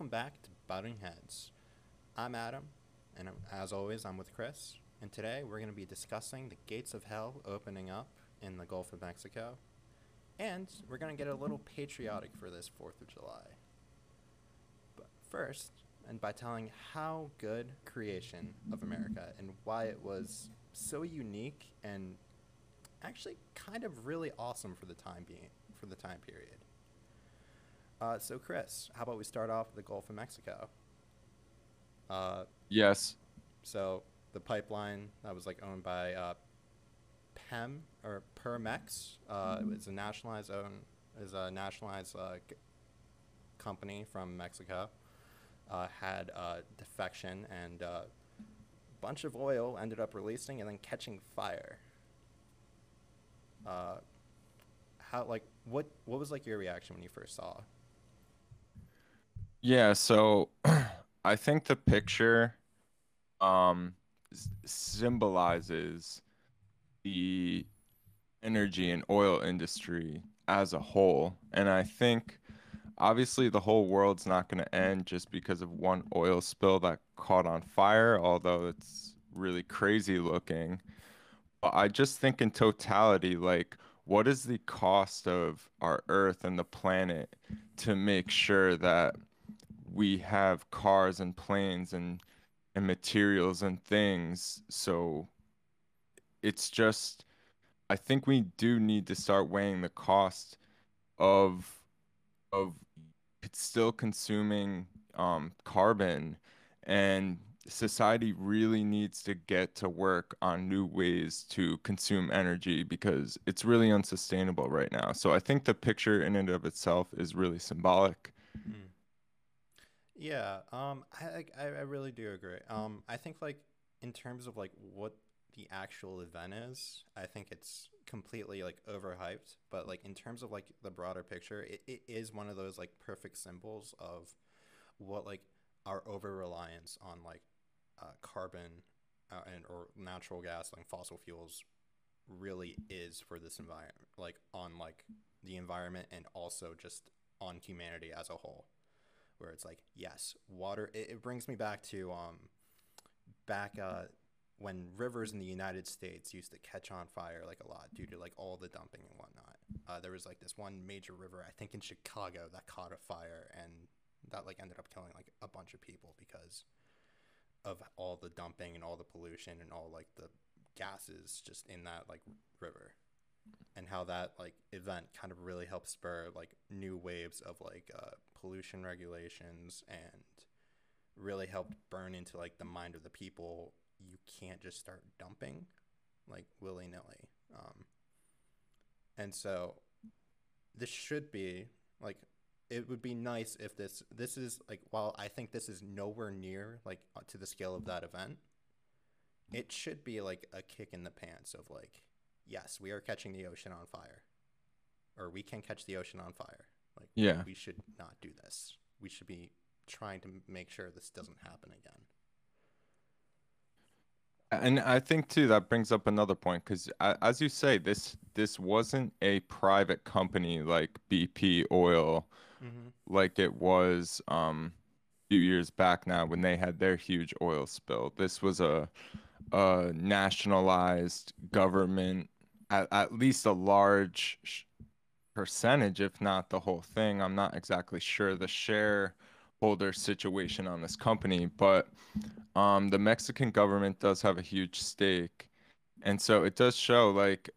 welcome back to Butting Heads. I'm Adam, and as always, I'm with Chris. And today we're going to be discussing the gates of hell opening up in the Gulf of Mexico. And we're going to get a little patriotic for this 4th of July. But first, and by telling how good creation of America and why it was so unique and actually kind of really awesome for the time being for the time period. Uh, so, Chris, how about we start off with the Gulf of Mexico? Uh, Yes. so the pipeline that was like owned by uh, PEM or Pemex uh, it's a nationalized own is a nationalized uh, g- company from Mexico. Uh, had uh, defection and a bunch of oil ended up releasing and then catching fire. Uh, how like what what was like your reaction when you first saw? Yeah, so I think the picture um symbolizes the energy and oil industry as a whole. And I think obviously the whole world's not going to end just because of one oil spill that caught on fire, although it's really crazy looking. But I just think in totality, like, what is the cost of our Earth and the planet to make sure that we have cars and planes and and materials and things? So it's just, I think we do need to start weighing the cost of of still consuming um, carbon, and society really needs to get to work on new ways to consume energy because it's really unsustainable right now. So I think the picture in and of itself is really symbolic. Mm. Yeah, um, I, I I really do agree. Um, I think like in terms of like what the actual event is, I think it's completely like overhyped. But like in terms of like the broader picture, it, it is one of those like perfect symbols of what like our over reliance on like uh, carbon uh, and or natural gas like fossil fuels really is for this environment, like on like the environment and also just on humanity as a whole where it's like yes water it, it brings me back to um back uh when rivers in the united states used to catch on fire like a lot due to like all the dumping and whatnot. Uh, there was like this one major river i think in chicago that caught a fire and that like ended up killing like a bunch of people because of all the dumping and all the pollution and all like the gases just in that like river and how that like event kind of really helped spur like new waves of like uh, pollution regulations and really helped burn into like the mind of the people. You can't just start dumping like willy-nilly um, and so this should be like it would be nice if this this is like while i think this is nowhere near like to the scale of that event it should be like a kick in the pants of like yes we are catching the ocean on fire or we can catch the ocean on fire like Yeah. we should not do this we should be trying to make sure this doesn't happen again And I think too that brings up another point because as you say, this this wasn't a private company like BP Oil, mm-hmm. like it was um, a few years back now when they had their huge oil spill. This was a, a nationalized government, at, at least a large percentage, if not the whole thing. I'm not exactly sure the shareholder situation on this company, but um, the Mexican government does have a huge stake. And so it does show like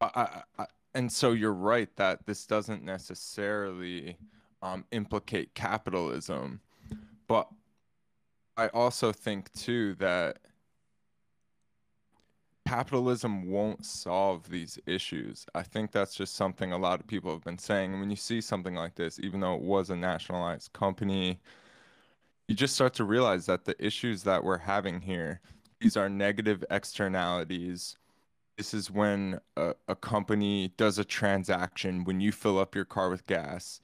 I, I, I, and so you're right that this doesn't necessarily um, implicate capitalism, but I also think too that capitalism won't solve these issues. I think that's just something a lot of people have been saying. When you see something like this, even though it was a nationalized company, you just start to realize that the issues that we're having here, these are negative externalities. This is when a, a company does a transaction, when you fill up your car with gas,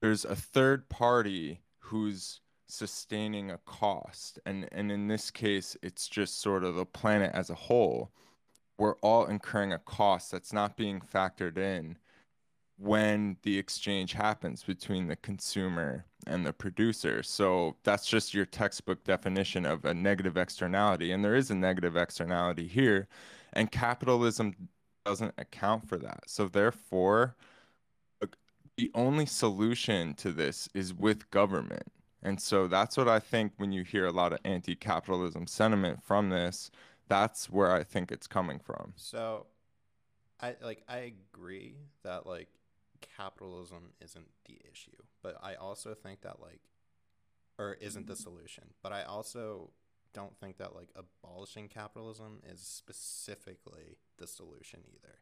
there's a third party who's sustaining a cost. And, and in this case, it's just sort of the planet as a whole. We're all incurring a cost that's not being factored in when the exchange happens between the consumer and the producer. So that's just your textbook definition of a negative externality. And there is a negative externality here. And capitalism doesn't account for that. So therefore, the only solution to this is with government. And so that's what I think when you hear a lot of anti capitalism sentiment from this, that's where I think it's coming from. So I like I agree that like capitalism isn't the issue, but I also think that like or isn't the solution. But I also don't think that like abolishing capitalism is specifically the solution either.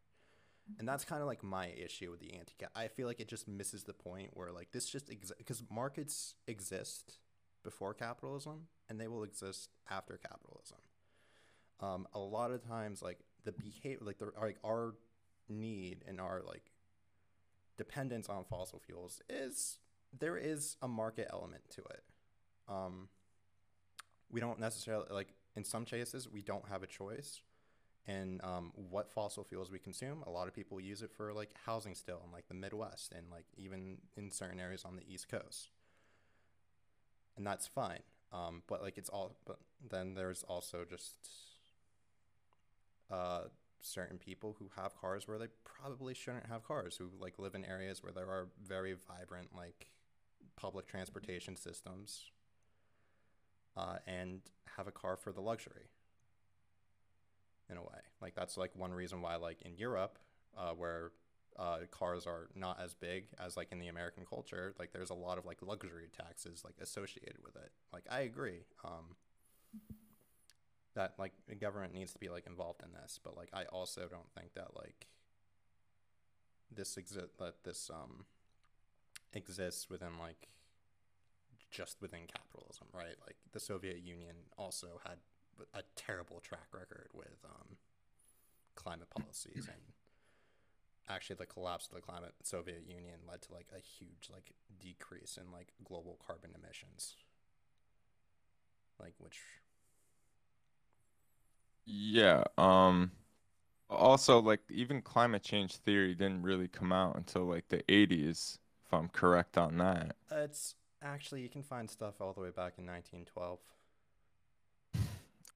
And that's kind of like my issue with the anti cap. I feel like it just misses the point where like this just because markets exist before capitalism and they will exist after capitalism. Um, a lot of times, like the behavior, like the like our need and our like dependence on fossil fuels is there is a market element to it. Um, we don't necessarily like in some cases we don't have a choice in um, what fossil fuels we consume. A lot of people use it for like housing still in like the Midwest and like even in certain areas on the East Coast, and that's fine. Um, but like it's all, but then there's also just uh, certain people who have cars where they probably shouldn't have cars, who like live in areas where there are very vibrant like public transportation systems, uh, and have a car for the luxury. In a way, like that's like one reason why like in Europe, uh, where uh, cars are not as big as like in the American culture, like there's a lot of like luxury taxes like associated with it. Like I agree. Um, that like the government needs to be like involved in this, but like I also don't think that like this exist that this um exists within like just within capitalism, right? Like the Soviet Union also had a terrible track record with um, climate policies and actually the collapse of the climate Soviet Union led to like a huge like decrease in like global carbon emissions. Like which yeah. Um also like even climate change theory didn't really come out until like the 80s if I'm correct on that. It's actually you can find stuff all the way back in 1912.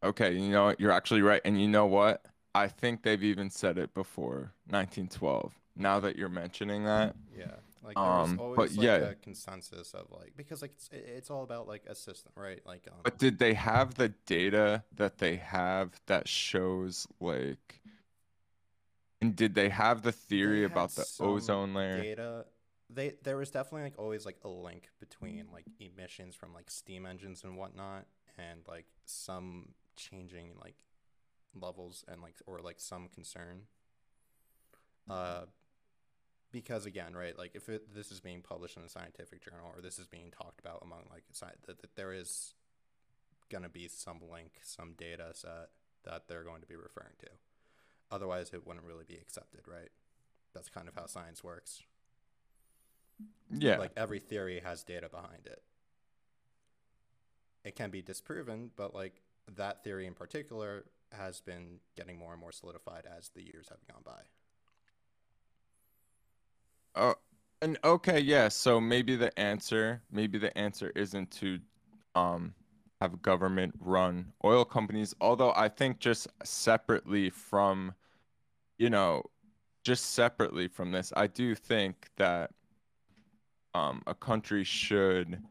Okay, you know what? You're actually right. And you know what? I think they've even said it before 1912. Now that you're mentioning that. Yeah. Like there was Um, always but like yeah. a consensus of like because like it's, it's all about like a system, right? Like um, But did they have the data that they have that shows like and did they have the theory about the ozone layer? data. They there was definitely like always like a link between like emissions from like steam engines and whatnot, and like some changing like levels and like or like some concern. Uh, because again, right, like if it, this is being published in a scientific journal or this is being talked about among like sci- that, that there is going to be some link, some data set that they're going to be referring to. Otherwise, it wouldn't really be accepted, right? That's kind of how science works. Yeah. Like every theory has data behind it. It can be disproven, but like that theory in particular has been getting more and more solidified as the years have gone by. Oh, and okay, yeah. So maybe the answer, maybe the answer isn't to um have government run oil companies, although I think just separately from, you know, just separately from this, I do think that um a country should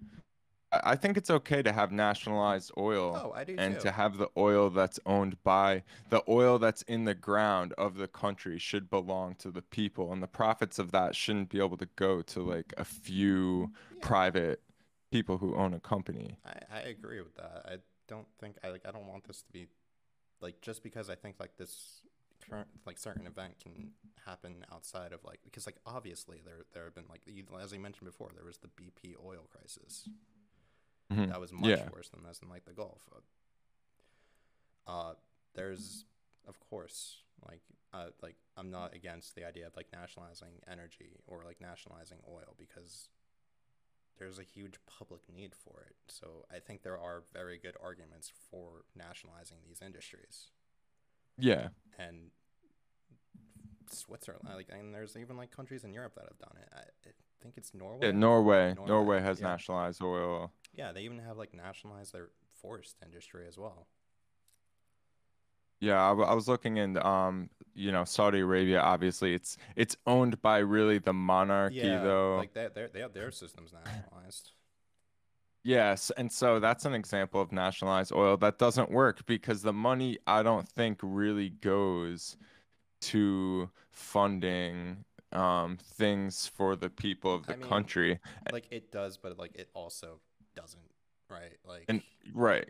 I think it's okay to have nationalized oil Oh, and too. to have the oil that's owned by the oil that's in the ground of the country should belong to the people and the profits of that shouldn't be able to go to like a few Yeah. private people who own a company. I, I agree with that. I don't think I like I don't want this to be like just because I think like this current like certain event can happen outside of like because like obviously there there have been like as I mentioned before there was the BP oil crisis Mhm. that was much Yeah. worse than this in like the Gulf. Uh, uh, there's of course like uh, like I'm not against the idea of like nationalizing energy or like nationalizing oil because there's a huge public need for it. So I think there are very good arguments for nationalizing these industries. Yeah. And Switzerland, like, and there's even like countries in Europe that have done it. I, it think it's Norway. Yeah, Norway. Norway, Norway has yeah. nationalized oil. Yeah, they even have like nationalized their forest industry as well. Yeah, I, w- I was looking in um, you know, Saudi Arabia, obviously it's it's owned by really the monarchy Yeah, though. like they they have their systems nationalized. Yes, and so that's an example of nationalized oil that doesn't work because the money I don't think really goes to funding um things for the people of I the mean, country. Like it does, but like it also doesn't, right? Like And right.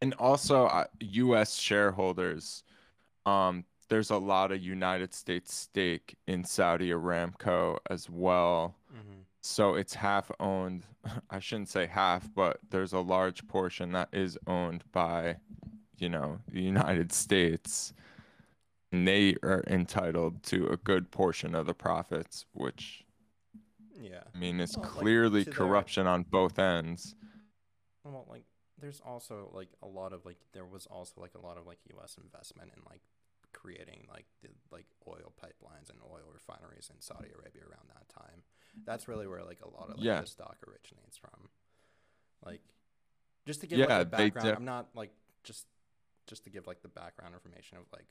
And also uh, US shareholders um there's a lot of United States stake in Saudi Aramco as well. mhm. So it's half owned. I shouldn't say half, but there's a large portion that is owned by, you know, the United States. And they are entitled to a good portion of the profits, which yeah. I mean it's Well, like, clearly their- corruption on both ends. Well, like there's also like a lot of like there was also like a lot of like U.S. investment in like creating like the like oil pipelines and oil refineries in Saudi Arabia around that time. That's really where like a lot of like Yeah. the stock originates from. Like just to give Yeah, like the they background, def- I'm not like just just to give like the background information of like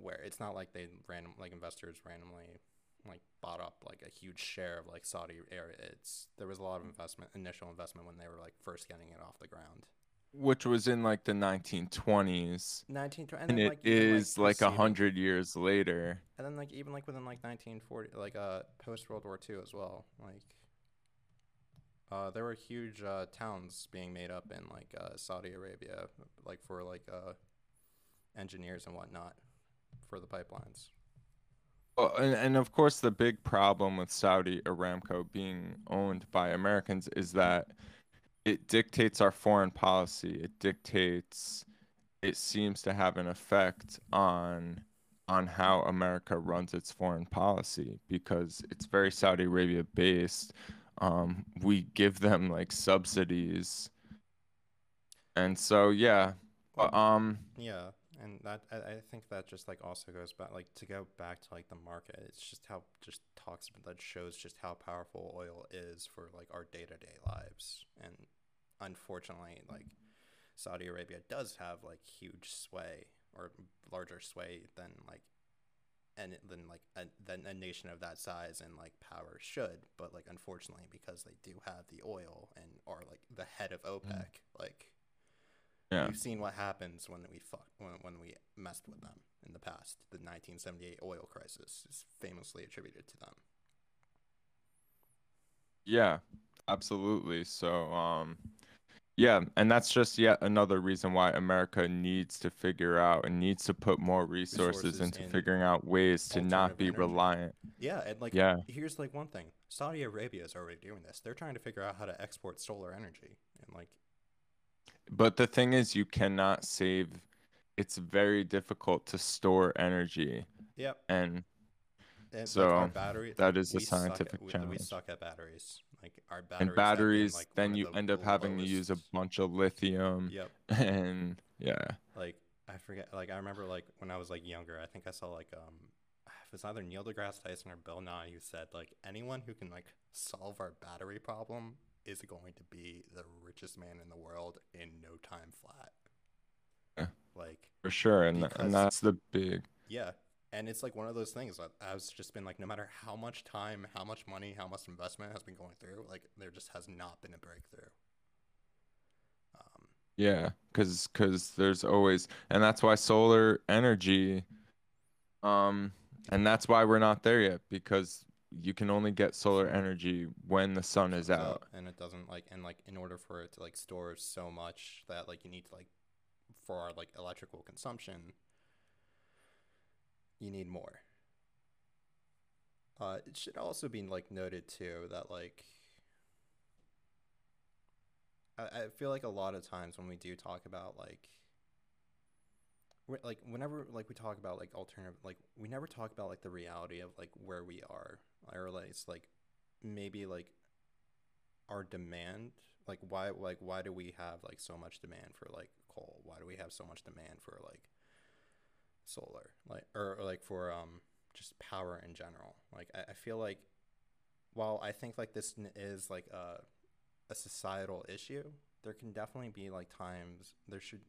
where it's not like they random like investors randomly like bought up like a huge share of like Saudi area. It's there was a lot of investment, initial investment when they were like first getting it off the ground. Which was in like the 1920s. 19 and, And then it like like, is like a preceding- hundred years later. and then like even like within like 1940 like uh post World War II as well like uh there were huge uh towns being made up in like uh Saudi Arabia like for like uh engineers and whatnot for the pipelines Well, and, and of course, the big problem with Saudi Aramco being owned by Americans is that it dictates our foreign policy. It dictates, it seems to have an effect on on how America runs its foreign policy because it's very Saudi Arabia based. Um, we give them like subsidies, and so yeah, um, Yeah, and that I, I think that just like also goes back like to go back to like the market. It's just how just talks about that shows just how powerful oil is for like our day to day lives. And unfortunately, like Saudi Arabia does have like huge sway or larger sway than like and than like a, than a nation of that size and like power should. But like unfortunately, because they do have the oil and are like the head of mm. OPEC, like yeah. We've seen what happens when we fuck, when, when we messed with them in the past. The 1978 oil crisis is famously attributed to them. Yeah, absolutely. So, um, yeah, and that's just yet another reason why America needs to figure out and needs to put more resources, Resources into in figuring out ways to not be energy. reliant. Yeah, and like Yeah. here's like one thing. Saudi Arabia is already doing this. They're trying to figure out how to export solar energy and like But the thing is, you cannot save. It's very difficult to store energy, yep. and And So, our battery that is a suck at- scientific we, We challenge. suck at batteries. Like our batteries. and batteries, like, then you the end up having to use a bunch of lithium, Yep. and yeah, like I forget like I remember like when I was like younger, I think I saw like um it was either Neil deGrasse Tyson or Bill Nye who said like anyone who can like solve our battery problem is going to be the richest man in the world in no time flat. Yeah. Like for sure, and Because- and that's the big. yeah, and it's like one of those things that has just been like no matter how much time, how much money, how much investment has been going through, like there just has not been a breakthrough. Um, Yeah, because because there's always, and that's why solar energy, um, and that's why we're not there yet because you can only get solar energy when the sun is comes out. and it doesn't like and like in order for it to like store so much that like you need to like for our like electrical consumption you need more uh it should also be like noted too that like I, I feel like a lot of times when we do talk about like like whenever like we talk about like alternative like we never talk about like the reality of like where we are like it's like maybe like our demand like why like why do we have like so much demand for like coal? Why do we have so much demand for like solar? Like or, or like for um just power in general. Like I, I feel like while I think like this is like a a societal issue, there can definitely be like times there should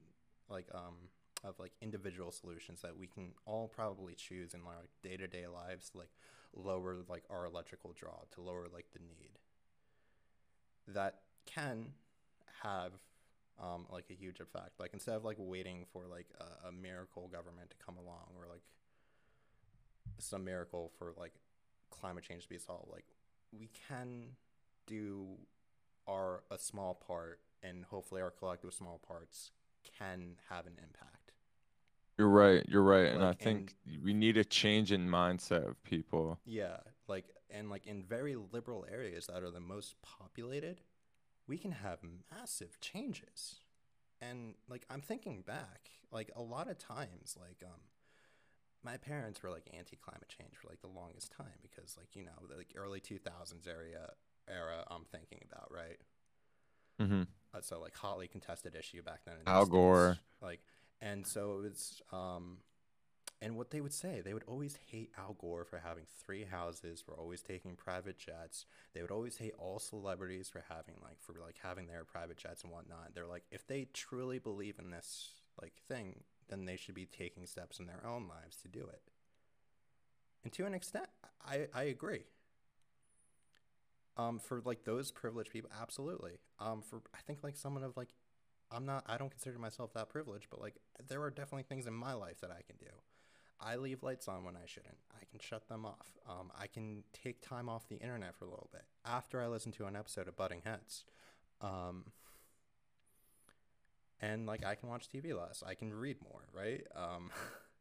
like um of like individual solutions that we can all probably choose in like day to day lives. Like lower like our electrical draw to lower like the need. That can have um, like a huge effect. Like instead of like waiting for like a, a miracle government to come along or like some miracle for like climate change to be solved, like we can do our a small part and hopefully our collective small parts can have an impact. You're right. You're right. And I Like, think we need a change in mindset of people. Yeah, like and like in very liberal areas that are the most populated, we can have massive changes. And like I'm thinking back, like a lot of times like um my parents were like anti-climate change for like the longest time because like you know, the like early 2000s area era I'm thinking about, right? hmm uh, so like hotly contested issue back then. in the Al States. Gore. like, and so it was, um, and what they would say, they would always hate Al Gore for having three houses, for always taking private jets. They would always hate all celebrities for having like for like having their private jets and whatnot. They're like, if they truly believe in this like thing, then they should be taking steps in their own lives to do it. And to an extent, I I agree. Um, for like those privileged people, absolutely. Um, for I think like someone of like, I'm not. I don't consider myself that privileged, but like there are definitely things in my life that I can do. I leave lights on when I shouldn't. I can shut them off. Um, I can take time off the internet for a little bit after I listen to an episode of Butting Heads. Um, and like I can watch TV less. I can read more, right? Um,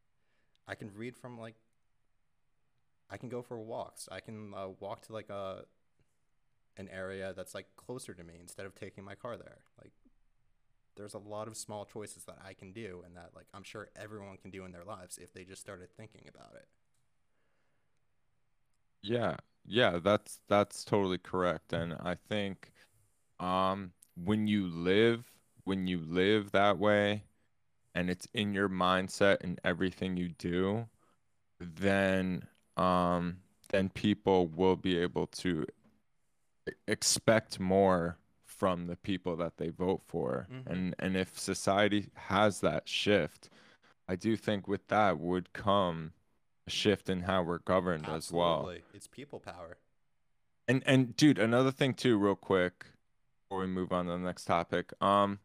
I can read from like. I can go for walks. I can uh, walk to like a an area that's like closer to me instead of taking my car there. Like there's a lot of small choices that I can do and that like I'm sure everyone can do in their lives if they just started thinking about it. Yeah, yeah, that's that's totally correct. And I think um when you live when you live that way and it's in your mindset and everything you do, then um then people will be able to expect more from the people that they vote for. Mhm. And and if society has that shift, I do think with that would come a shift in how we're governed as well. It's people power. And and dude, another thing too, real quick, before we move on to the next topic. Um,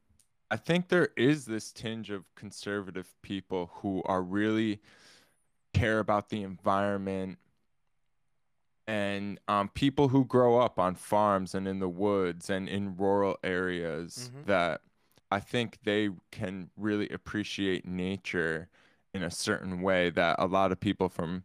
I think there is this tinge of conservative people who are really care about the environment and um, people who grow up on farms and in the woods and in rural areas Mhm. that I think they can really appreciate nature in a certain way that a lot of people from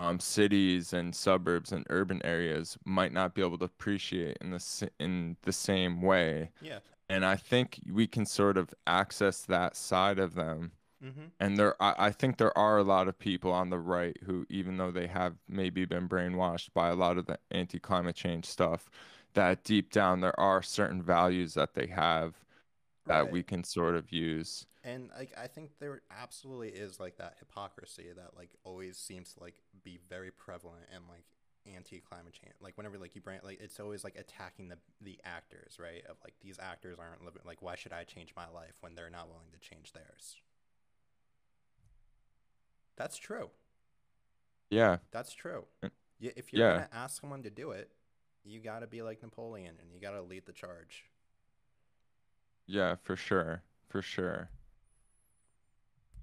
um, cities and suburbs and urban areas might not be able to appreciate in the in the same way. Yeah. And I think we can sort of access that side of them. Mm-hmm. And there, I, I think there are a lot of people on the right who, even though they have maybe been brainwashed by a lot of the anti-climate change stuff, that deep down there are certain values that they have that Right. we can sort of use. And like I think there absolutely is like that hypocrisy that like always seems to like be very prevalent and like anti-climate change. Like whenever like you bring like it's always like attacking the the actors, right? Of like these actors aren't living like why should I change my life when they're not willing to change theirs? That's true. Yeah, That's true. Uh, Yeah, if you're yeah. gonna ask someone to do it, you gotta be like Napoleon and you gotta lead the charge. yeah, for sure, for sure.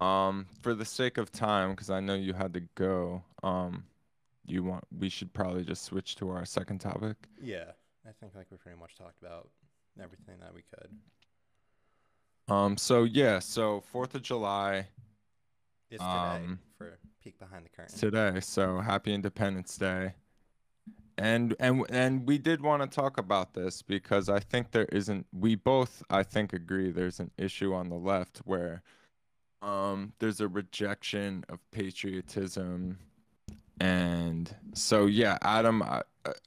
Um, for the sake of time, because I know you had to go, um, you want we should probably just switch to our second topic. Yeah, I think like we pretty much talked about everything that we could. Um, so yeah, so Fourth of July It's today Um, for peek behind the curtain. today, so happy Independence Day. And and and we did want to talk about this because I think there isn't we both I think agree there's an issue on the left where um there's a rejection of patriotism and so yeah Adam I,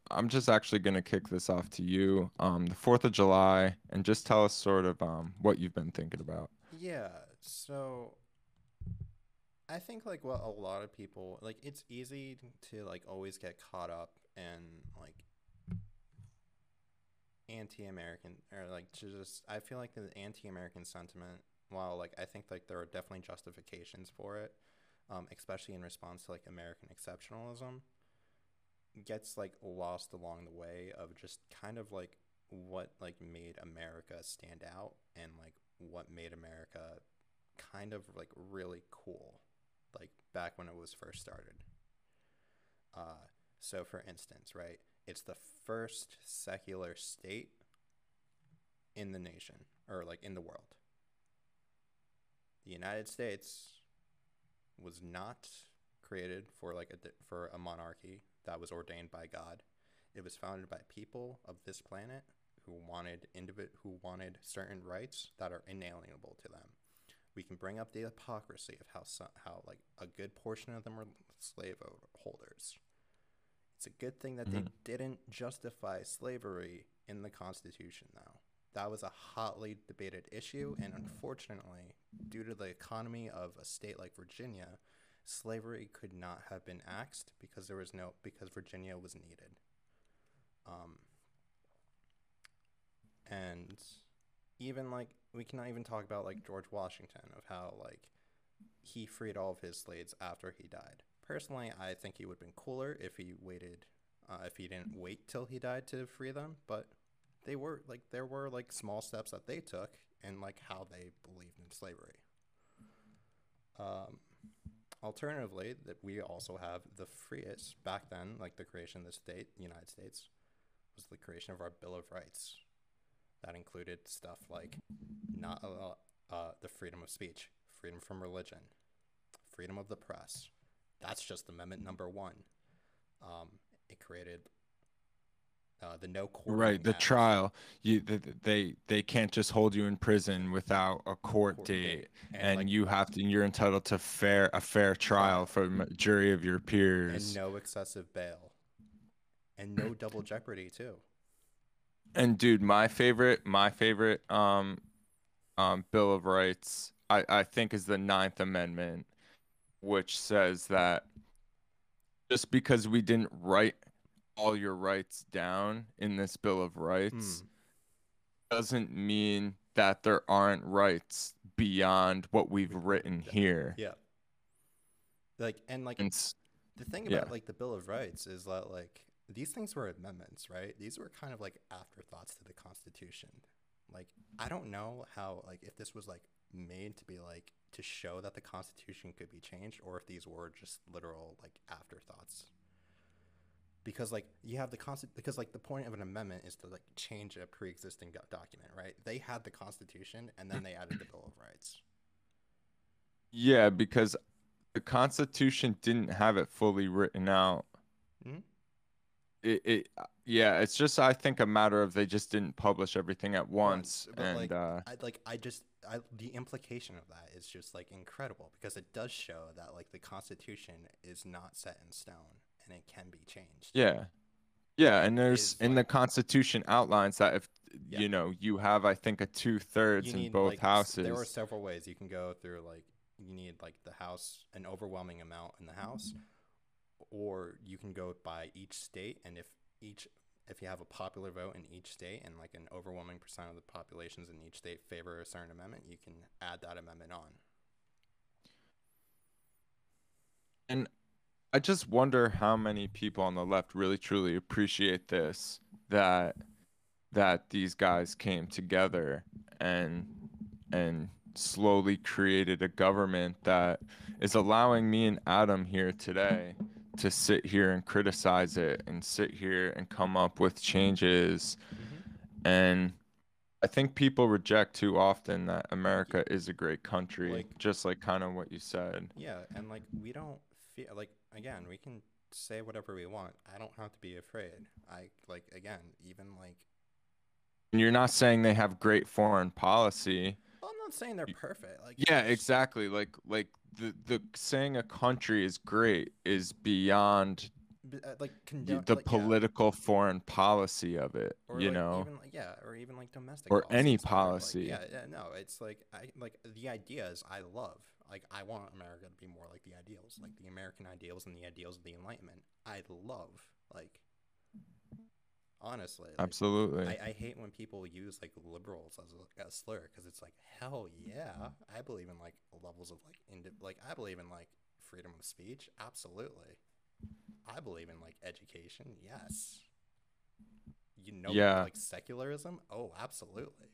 I'm just actually going to kick this off to you um the 4th of July and just tell us sort of um what you've been thinking about. Yeah, so I think like what a lot of people like it's easy to like always get caught up in like anti-American or like to just I feel like the anti-American sentiment while like I think like there are definitely justifications for it um, especially in response to like American exceptionalism gets like lost along the way of just kind of like what like made America stand out and like what made America kind of like really cool like back when it was first started uh, so for instance right it's the first secular state in the nation or like in the world. The United States was not created for like a for a monarchy that was ordained by God. It was founded by people of this planet who wanted individ- who wanted certain rights that are inalienable to them. We can bring up the hypocrisy of how so, how like a good portion of them were slave holders it's a good thing that mm-hmm. they didn't justify slavery in the Constitution, though. That was a hotly debated issue, and unfortunately, due to the economy of a state like Virginia, slavery could not have been axed because there was no because Virginia was needed. Um, and even like we cannot even talk about like George Washington of how like he freed all of his slaves after he died. Personally, I think he would have been cooler if he waited, uh, if he didn't wait till he died to free them. But they were like there were like small steps that they took and like how they believed in slavery. Um, alternatively, that we also have the freest back then, like the creation of the state, United States, was the creation of our Bill of Rights. That included stuff like not uh, uh, the freedom of speech, freedom from religion, freedom of the press, that's just Amendment number one. Um, it created uh, the no court. Right, the trial. You they they can't just hold you in prison without a court, court date, date, and, and like, you have to. You're entitled to fair a fair trial from a jury of your peers, and no excessive bail, and no double jeopardy too. And dude, my favorite, my favorite, um, um, Bill of Rights, I I think is the Ninth Amendment which says that just because we didn't write all your rights down in this Bill of Rights hmm. doesn't mean that there aren't rights beyond what we've written here. Yeah. Like and like and, the thing about yeah. like the Bill of Rights is that like these things were amendments, right? These were kind of like afterthoughts to the Constitution. Like I don't know how like if this was like made to be like to show that the Constitution could be changed, or if these were just literal like afterthoughts. Because like you have the constant, because like the point of an amendment is to like change a pre-existing document, right? They had the Constitution, and then they added the Bill of Rights. Yeah, because the Constitution didn't have it fully written out. Mm-hmm. It, it, yeah, it's just I think a matter of they just didn't publish everything at once, right. and like, uh, I, like I just I, the implication of that is just like incredible because it does show that like the Constitution is not set in stone and it can be changed. Yeah, yeah, and there's in like, the Constitution outlines that if yeah. you know you have I think a two thirds in both like, houses. There are several ways you can go through. Like you need like the House, an overwhelming amount in the House, or you can go by each state, and if each if you have a popular vote in each state and like an overwhelming percent of the populations in each state favor a certain amendment, you can add that amendment on. And I just wonder how many people on the left really truly appreciate this that that these guys came together and and slowly created a government that is allowing me and Adam here today to sit here and criticize it and sit here and come up with changes mm-hmm. and I think people reject too often that America is a great country, like, just like kind of what you said. Yeah, and like we don't feel like again we can say whatever we want. I don't have to be afraid. I like again even like. You're not saying they have great foreign policy. Well, I'm not saying they're perfect. Like yeah, exactly. Like like the the saying a country is great is beyond uh, like condone, the like, political yeah. foreign policy of it or you like know even, yeah or even like domestic or any policy like, yeah, yeah no it's like i like the ideas i love like i want america to be more like the ideals like the american ideals and the ideals of the enlightenment i love like Honestly, like, Absolutely. I, I hate when people use like liberals as a, a slur because it's like hell yeah, mm-hmm. I believe in like levels of like indi- like I believe in like freedom of speech. Absolutely, I believe in like education. Yes, you know, Yeah. like secularism. Oh, absolutely,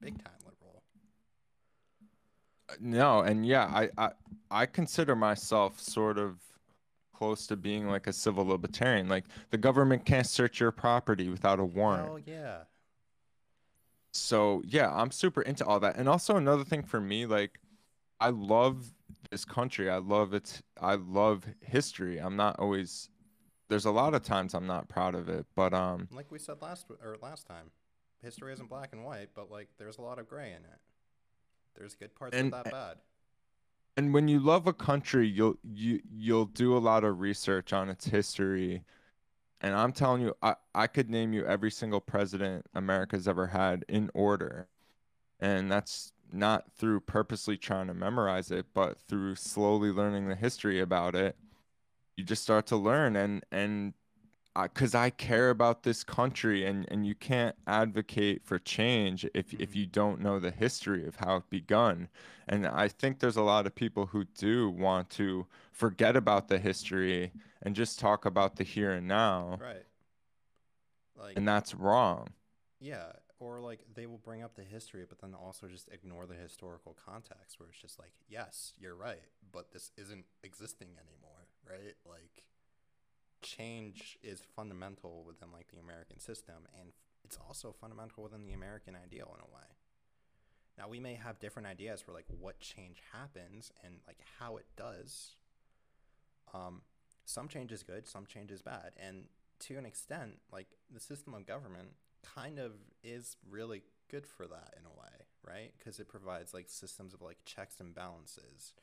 big time liberal. Uh, no, and yeah, I, I I consider myself sort of close to being like a civil libertarian. Like the government can't search your property without a warrant. Oh yeah, So yeah, I'm super into all that. And also another thing for me, like I love this country. I love its I love history. I'm not always there's a lot of times I'm not proud of it, but um like we said last or last time, history isn't black and white, but like there's a lot of gray in it. There's good parts And- of that bad. And when you love a country, you'll you you'll do a lot of research on its history. And I'm telling you, I, I could name you every single president America's ever had in order. And that's not through purposely trying to memorize it, but through slowly learning the history about it. You just start to learn and and because I care about this country and and you can't advocate for change if if Mhm. you don't know the history of how it begun. And I think there's a lot of people who do want to forget about the history and just talk about the here and now, Right. Like and that's wrong. yeah, or like they will bring up the history but then also just ignore the historical context where it's just like, yes, you're right, but this isn't existing anymore, right? Like change is fundamental within like the American system and it's also fundamental within the American ideal in a way. Now we may have different ideas for like what change happens and like how it does. Um, some change is good, some change is bad, and to an extent, like the system of government kind of is really good for that in a way, right? Because it provides like systems of like checks and balances,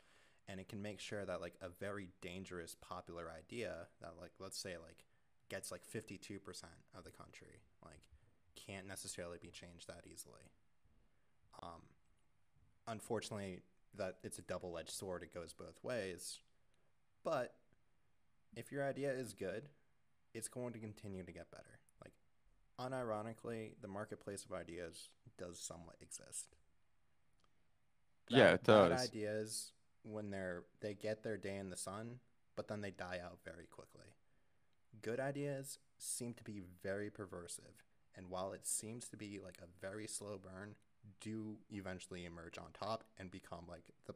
and it can make sure that like a very dangerous popular idea that like let's say like gets like 52% of the country like can't necessarily be changed that easily. Um, unfortunately that it's a double-edged sword. It goes both ways. But if your idea is good it's going to continue to get better. Like unironically the marketplace of ideas does somewhat exist. Yeah, it does. ideas when they're they get their day in the sun but then they die out very quickly. Good ideas seem to be very perversive and while it seems to be like a very slow burn do eventually emerge on top and become like the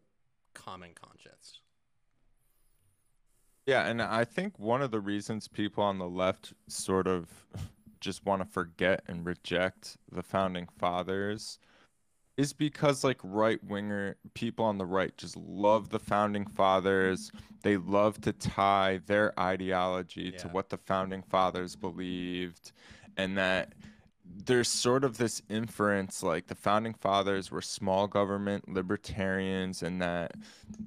common conscience. Yeah, and I think one of the reasons people on the left sort of just want to forget and reject the founding fathers is because like right winger people on the right just love the founding fathers. They love to tie their ideology to what the founding fathers believed and that there's sort of this inference like the founding fathers were small government libertarians and that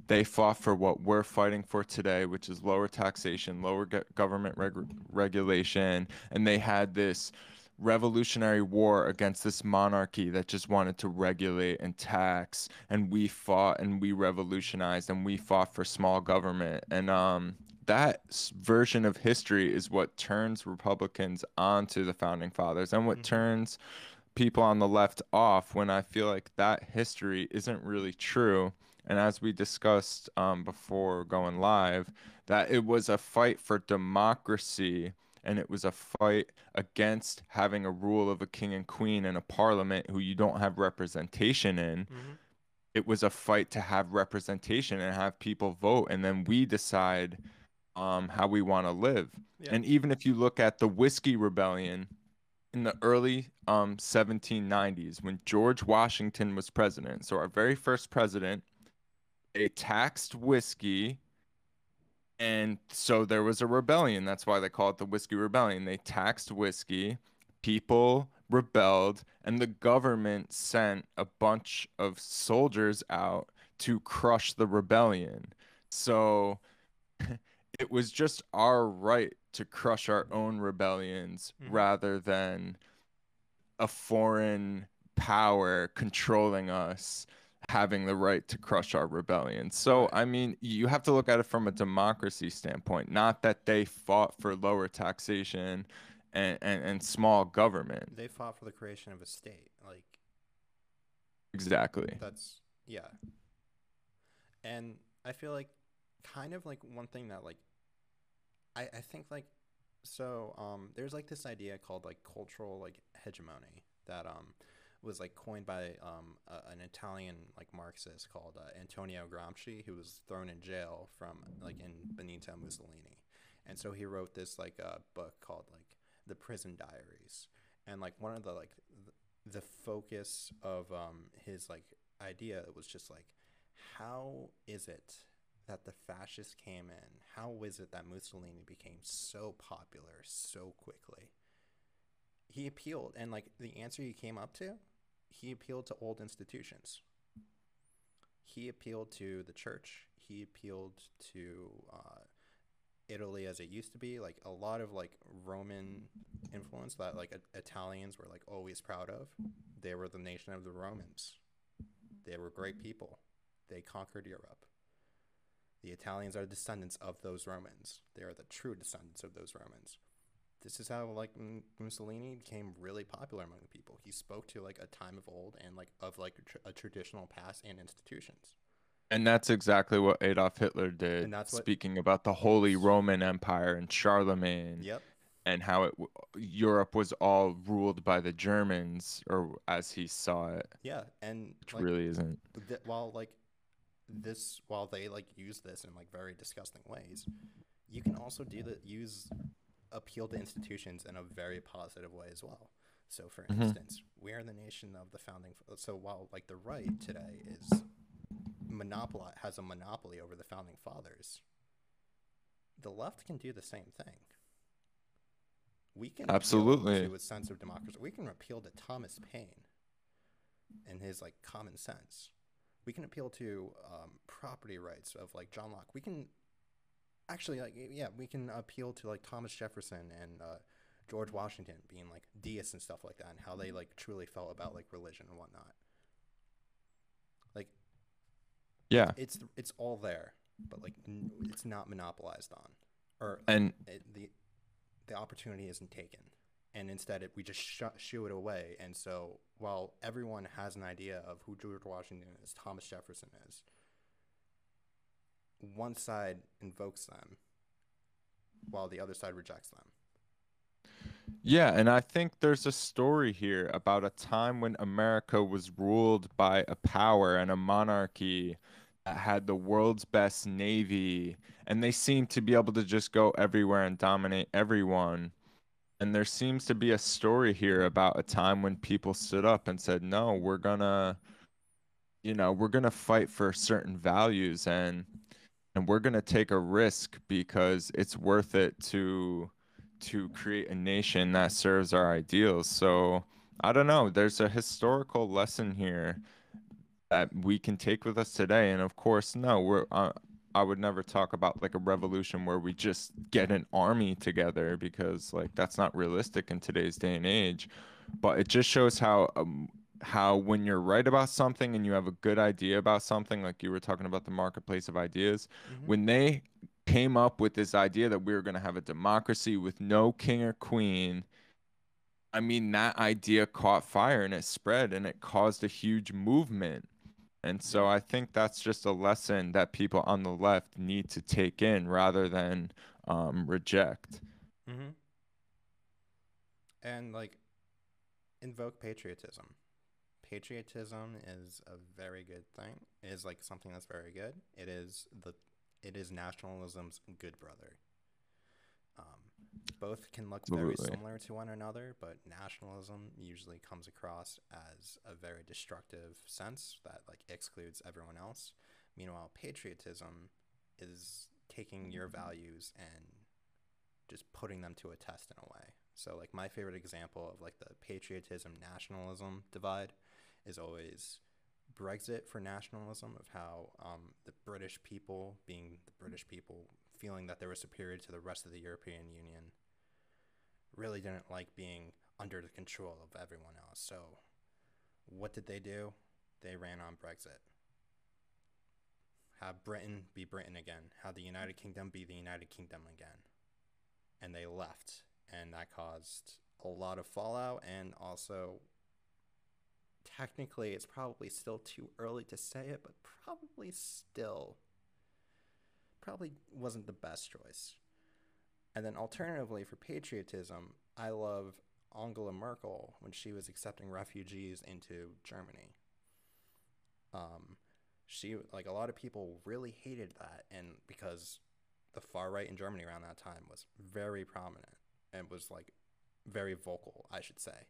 they fought for what we're fighting for today, which is lower taxation, lower government reg- regulation, and they had this revolutionary war against this monarchy that just wanted to regulate and tax and we fought and we revolutionized and we fought for small government and um that version of history is what turns republicans onto the founding fathers and what Mhm. turns people on the left off when i feel like that history isn't really true and as we discussed um, before going live, that it was a fight for democracy and it was a fight against having a rule of a king and queen and a parliament who you don't have representation in. It was a fight to have representation and have people vote, and then we decide um, how we want to live. Yeah. And even if you look at the Whiskey Rebellion in the early um, 1790s, when George Washington was president, so our very first president, they taxed whiskey. And so there was a rebellion. That's why they call it the Whiskey Rebellion. They taxed whiskey. People rebelled, and the government sent a bunch of soldiers out to crush the rebellion. So it was just our right to crush our own rebellions Mhm. rather than a foreign power controlling us having the right to crush our rebellion. So, I mean, you have to look at it from a democracy standpoint, not that they fought for lower taxation and, and, and small government. They fought for the creation of a state. Like Exactly. that's yeah. And I feel like kind of like one thing that like I I think like so um there's like this idea called like cultural like hegemony that um was like coined by um a, an Italian like Marxist called uh, Antonio Gramsci who was thrown in jail from like in Benito Mussolini. And so he wrote this like uh, book called like The Prison Diaries. And like one of the like th- the focus of um his like idea was just like how is it that the fascists came in? How is it that Mussolini became so popular so quickly? He appealed, and like the answer he came up to, he appealed to old institutions. He appealed to the church. He appealed to uh, Italy as it used to be, like a lot of like Roman influence that like I- Italians were like always proud of. They were the nation of the Romans. They were great people. They conquered Europe. The Italians are descendants of those Romans. They are the true descendants of those Romans. This is how like Mussolini became really popular among the people. He spoke to like a time of old and like of like a, tr- a traditional past and institutions. And that's exactly what Adolf Hitler did. And that's what- speaking about the Holy Roman Empire and Charlemagne Yep. and how it Europe was all ruled by the Germans, or as he saw it, Yeah, and which like, really isn't. th- while like this while they like use this in like very disgusting ways you can also do that use appeal to institutions in a very positive way as well so for Mhm. instance we are the nation of the founding so while like the right today is monopoly has a monopoly over the founding fathers the left can do the same thing we can Absolutely. to a sense of democracy we can appeal to thomas paine and his like common sense we can appeal to um, property rights of like John Locke. We can actually like yeah, we can appeal to like Thomas Jefferson and uh, George Washington being like deists and stuff like that, and how they like truly felt about like religion and whatnot. Like Yeah. it's it's all there, but like n- it's not monopolized on, or And it, the the opportunity isn't taken, and instead it, we just sh- shoo it away. And so while everyone has an idea of who George Washington is, Thomas Jefferson is, one side invokes them, while the other side rejects them. Yeah, and I think there's a story here about a time when America was ruled by a power and a monarchy that had the world's best navy, and they seemed to be able to just go everywhere and dominate everyone. And there seems to be a story here about a time when people stood up and said, "No, we're gonna, you know, we're gonna fight for certain values and and we're gonna take a risk because it's worth it to." to create a nation that serves our ideals. So I don't know. There's a historical lesson here that we can take with us today. And of course, no, we're. Uh, I would never talk about like a revolution where we just get an army together because like that's not realistic in today's day and age. But it just shows how um, how when you're right about something and you have a good idea about something, like you were talking about the marketplace of ideas, when they came up with this idea that we were going to have a democracy with no king or queen i mean that idea caught fire and it spread and it caused a huge movement and so i think that's just a lesson that people on the left need to take in rather than um, reject Mm-hmm. And like, invoke patriotism. Patriotism is a very good thing. It is like something that's very good. It is the, it is nationalism's good brother. Um, both can look very Absolutely. similar to one another, but nationalism usually comes across as a very destructive sense that like excludes everyone else. Meanwhile, patriotism is taking your values and just putting them to a test in a way. So like my favorite example of like the patriotism nationalism divide is always Brexit for nationalism of how um, the British people being the British people feeling that they were superior to the rest of the European Union really didn't like being under the control of everyone else. So what did they do? They ran on Brexit. Have Britain be Britain again. Have the United Kingdom be the United Kingdom again and they left and that caused a lot of fallout and also technically it's probably still too early to say it but probably still probably wasn't the best choice and then alternatively for patriotism i love angela merkel when she was accepting refugees into germany um, she like a lot of people really hated that and because the far right in germany around that time was very prominent and was like very vocal, I should say.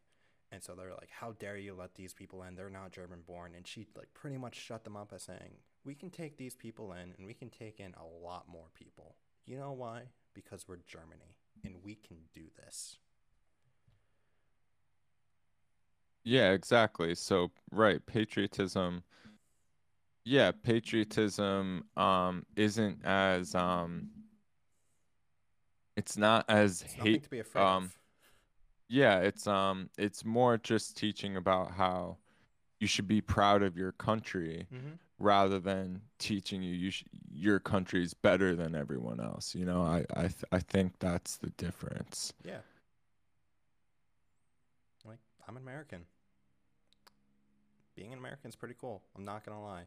And so they're like, "How dare you let these people in? They're not German born." And she like pretty much shut them up by saying, "We can take these people in, and we can take in a lot more people. You know why? Because we're Germany, and we can do this." Yeah, exactly. So, right, patriotism. Yeah, patriotism um isn't as um it's not as It's hate to be afraid um of. Yeah, it's um it's more just teaching about how you should be proud of your country Mm-hmm. rather than teaching you you sh- your country's better than everyone else. You know, I I th- I think that's the difference. Yeah. Like, I'm an American. Being an American is pretty cool. I'm not gonna lie.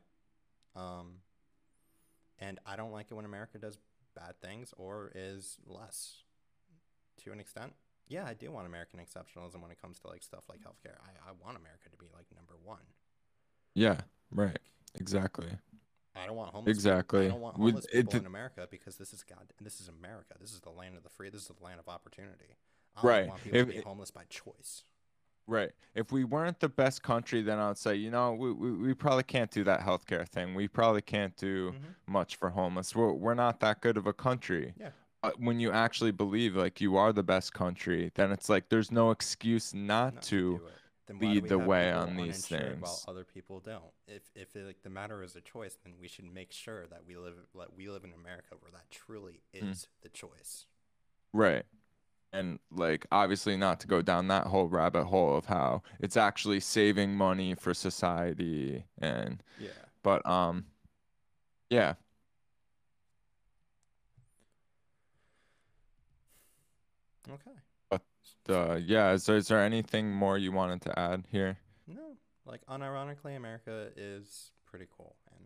Um, and I don't like it when America does bad things or is less. To an extent, yeah, I do want American exceptionalism when it comes to like stuff like healthcare. I, I want America to be like number one. Yeah, right. Exactly. I don't want homeless. Exactly. People, I don't want homeless it people d- in America because this is God. This is America. This is the land of the free. This is the land of opportunity. I Right. don't want people If- to be homeless by choice. Right. If we weren't the best country, then I would say, you know, we, we, we probably can't do that healthcare thing. We probably can't do Mhm. much for homeless. We're, we're not that good of a country. Yeah. But when you actually believe like you are the best country, then it's like there's no excuse not, not to. then lead the way on these uninsured While things? other people don't. If if it, like the matter is a choice, then we should make sure that we live like we live in America where that truly Mm. is the choice. Right. And like obviously not to go down that whole rabbit hole of how it's actually saving money for society and Yeah. but um yeah. Okay. Uh, yeah, is there, is there anything more you wanted to add here? No, like unironically, America is pretty cool, and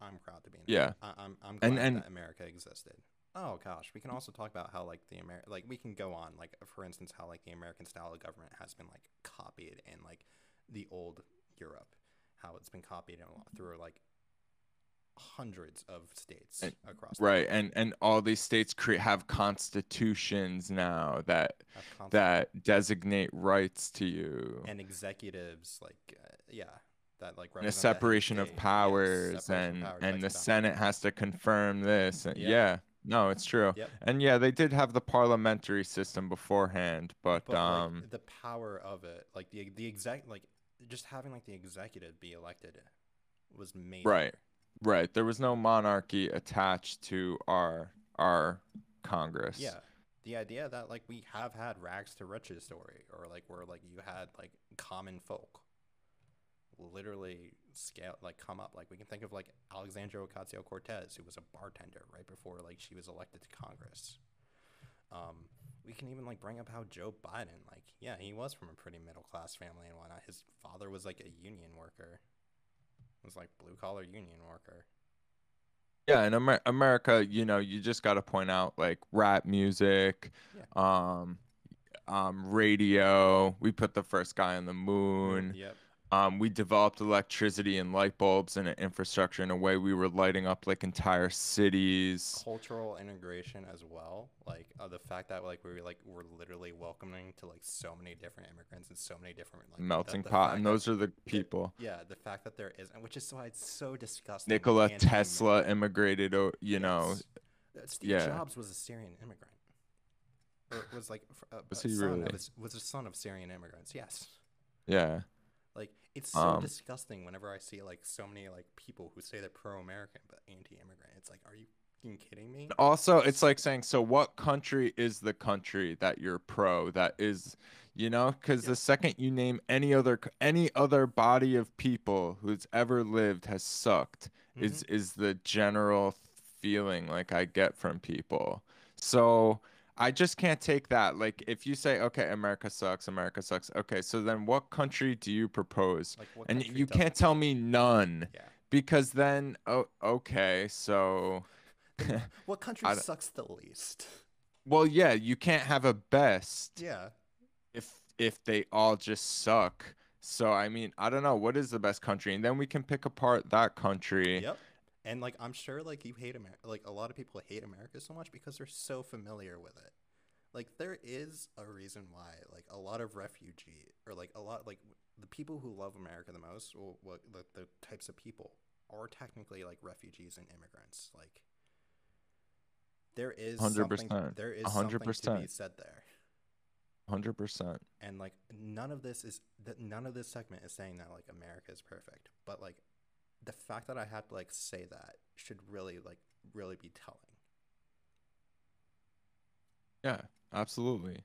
I'm proud to be. An Yeah. I, I'm I'm glad and- that America existed. Oh gosh, we can also talk about how like the Amer like we can go on like for instance how like the American style of government has been like copied in like the old Europe, how it's been copied in, through like hundreds of states And- across Right, and and all these states create have constitutions now that that designate rights to you. and executives like uh, yeah that like and a the separation of powers separation and powers, and the Senate has to confirm this. And Yeah. yeah, no, it's true. Yep. And yeah, they did have the parliamentary system beforehand, but, but um like, the power of it like the the exec like just having like the executive be elected was major right. Right. There was no monarchy attached to our our Congress. yeah the idea that like we have had rags to riches story or like where like you had like common folk literally scale like come up like we can think of like alexandria ocasio-cortez who was a bartender right before like she was elected to congress um we can even like bring up how joe biden like yeah he was from a pretty middle class family and whatnot his father was like a union worker was like blue collar union worker Yeah, in Amer- America, you know, you just got to point out like rap music, um, um, radio. We put the first guy on the moon. yep Um, we developed electricity and light bulbs and infrastructure in a way we were lighting up like entire cities. cultural integration as well like uh, the fact that like we were like we're literally welcoming to like so many different immigrants and so many different like melting the pot, and that- those are the people. yeah the fact that there isn't which is why it's so disgusting Nikola. Tesla immigrated, you know. Yes. Uh, Steve yeah. Jobs was a Syrian immigrant or was like f- a, Was he really? a was a son of Syrian immigrants yes Yeah. It's so Um, disgusting whenever I see like so many like people who say they're pro-American but anti-immigrant it's like are you kidding me Also, it's like saying, so what country is the country that you're pro? That is, you know, because Yeah. the second you name any other any other body of people who's ever lived has sucked, is Mm-hmm. is the general feeling like I get from people. So I just can't take that. Like, if you say, okay, America sucks, America sucks. Okay, so then what country do you propose? Like, what And you can't tell me none Yeah. because then, oh, okay, so. What country sucks the least? well, yeah, you can't have a best Yeah. if if they all just suck. So I mean, I don't know what is the best country, and then we can pick apart that country. Yep. And like I'm sure like you hate America like a lot of people hate America so much because they're so familiar with it. Like there is a reason why like a lot of refugee or like a lot like the people who love America the most or what the, the types of people are technically like refugees and immigrants. Like there is something 100%, there is something to be 100%. said there. Hundred percent. And like none of this is that none of this segment is saying that like America is perfect, but like the fact that I had to like say that should really like really be telling. Yeah, absolutely.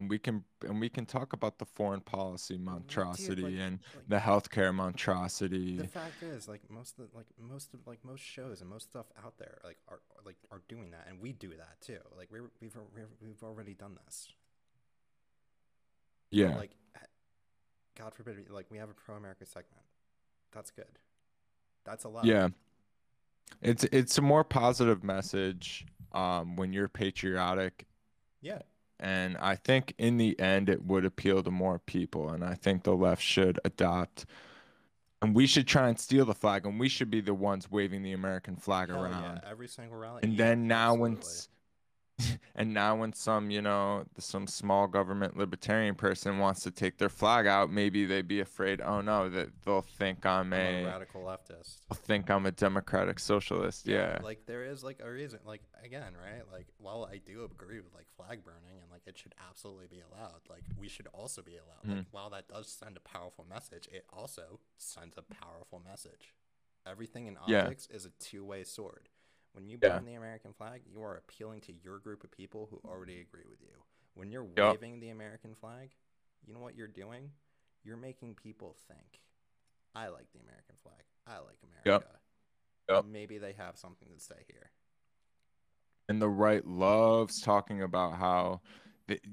We can and we can talk about the foreign policy Dude, monstrosity like- and like, the healthcare monstrosity. the fact is like most of the, like most of like most shows and most stuff out there like are like are doing that and we do that too. Like we're, we've we've we've already done this. But, yeah. Like God forbid like we have a pro America segment. That's good. That's a lot. Yeah. It's it's a more positive message um when you're patriotic Yeah. and I think in the end it would appeal to more people and I think the left should adopt and we should try and steal the flag and we should be the ones waving the American flag Hell around. yeah. Every single rally. And Yeah, then now when absolutely. s- and now when some, you know, some small government libertarian person wants to take their flag out, maybe they'd be afraid, oh no, that they'll think I'm I'm a a radical leftist. they'll think I'm a democratic socialist. Yeah. Like there is like a reason. Like again, right? Like while I do agree with like flag burning and like it should absolutely be allowed, like we should also be allowed. Like Mhm. while that does send a powerful message, it also sends a powerful message. Everything in Yeah. optics is a two-way sword. When you Yeah. burn the American flag, you are appealing to your group of people who already mm-hmm. agree with you. When you're Yup. waving the American flag, you know what you're doing? You're making people think, I like the American flag. I like America. Yup. Maybe they have something to say here. And the right loves talking about how,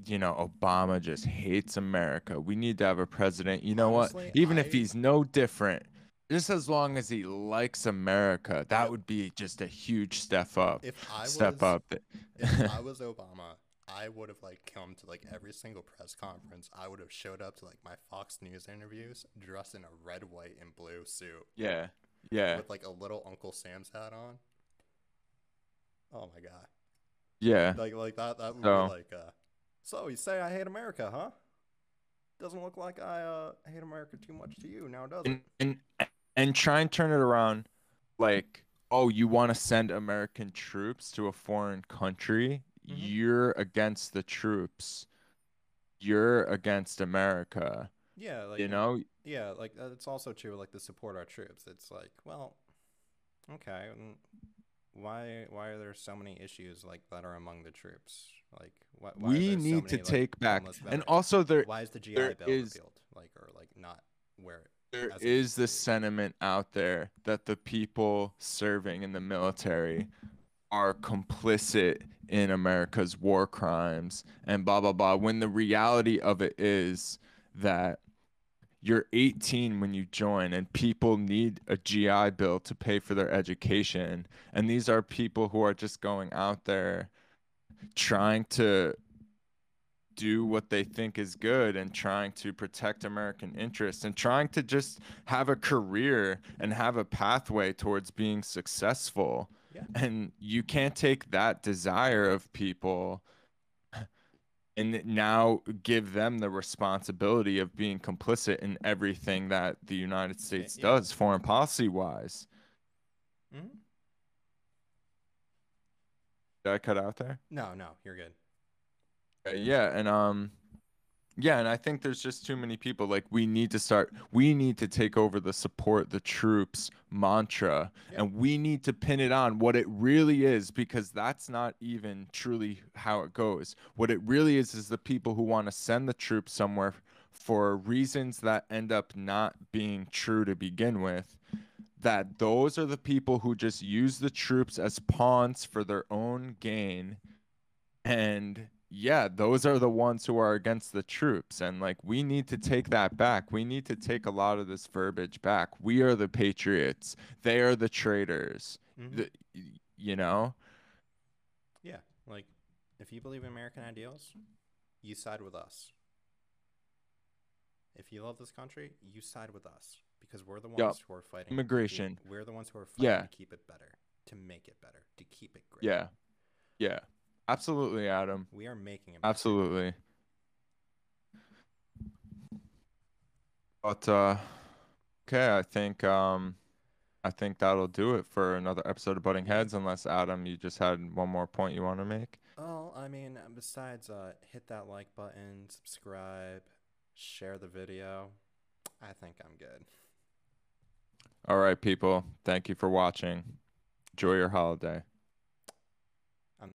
you know, Obama just hates America. We need to have a president. You know Honestly, what? Even if he's no different, just as long as he likes America, that would be just a huge step up. If I step was, up. if I was Obama, I would have like come to like every single press conference. I would have showed up to like my Fox News interviews dressed in a red, white, and blue suit yeah. Yeah. with like a little Uncle Sam's hat on. Oh my god! Yeah. Like like that that would So- be like uh. So you say I hate America, huh? Doesn't look like I uh hate America too much to you now, does it? and and and try and turn it around like oh you want to send american troops to a foreign country Mhm. you're against the troops you're against america Yeah, like you know Yeah, like uh, it's also true. Like to support our troops, it's like, well, okay, mm, why why are there so many issues like that are among the troops? Like, why, why we there so need to like, take back and also there why is the GI Bill is- repealed? Like, or like not where? There is the sentiment out there that the people serving in the military are complicit in America's war crimes and blah blah blah when the reality of it is that you're 18 when you join and people need a GI bill to pay for their education. And these are people who are just going out there trying to do what they think is good and trying to protect American interests and trying to just have a career and have a pathway towards being successful. Yeah. And you can't take that desire of people and now give them the responsibility of being complicit in everything that the United States yeah. does foreign policy wise. Mm-hmm. Did I cut out there? No, no, you're good. Yeah and um yeah and i think there's just too many people like we need to start we need to take over the support the troops mantra Yeah. and we need to pin it on what it really is because that's not even truly how it goes what it really is is the people who want to send the troops somewhere for reasons that end up not being true to begin with that those are the people who just use the troops as pawns for their own gain And yeah, those are the ones who are against the troops. And like, we need to take that back. We need to take a lot of this verbiage back. We are the patriots, they are the traitors. Mhm. The, you know? Yeah, like if you believe in American ideals, you side with us. If you love this country, you side with us because we're the ones Yup. who are fighting keep- Immigration. We're the ones who are fighting Yeah. to keep it better, to make it better, to keep it great. Yeah. Yeah. Absolutely, Adam. we are making it. Absolutely. But uh okay, I think um I think that'll do it for another episode of Butting Heads unless Adam you just had one more point you want to make. Well, I mean, besides uh, hit that like button, subscribe, share the video. I think I'm good. All right, people. Thank you for watching. Enjoy your holiday.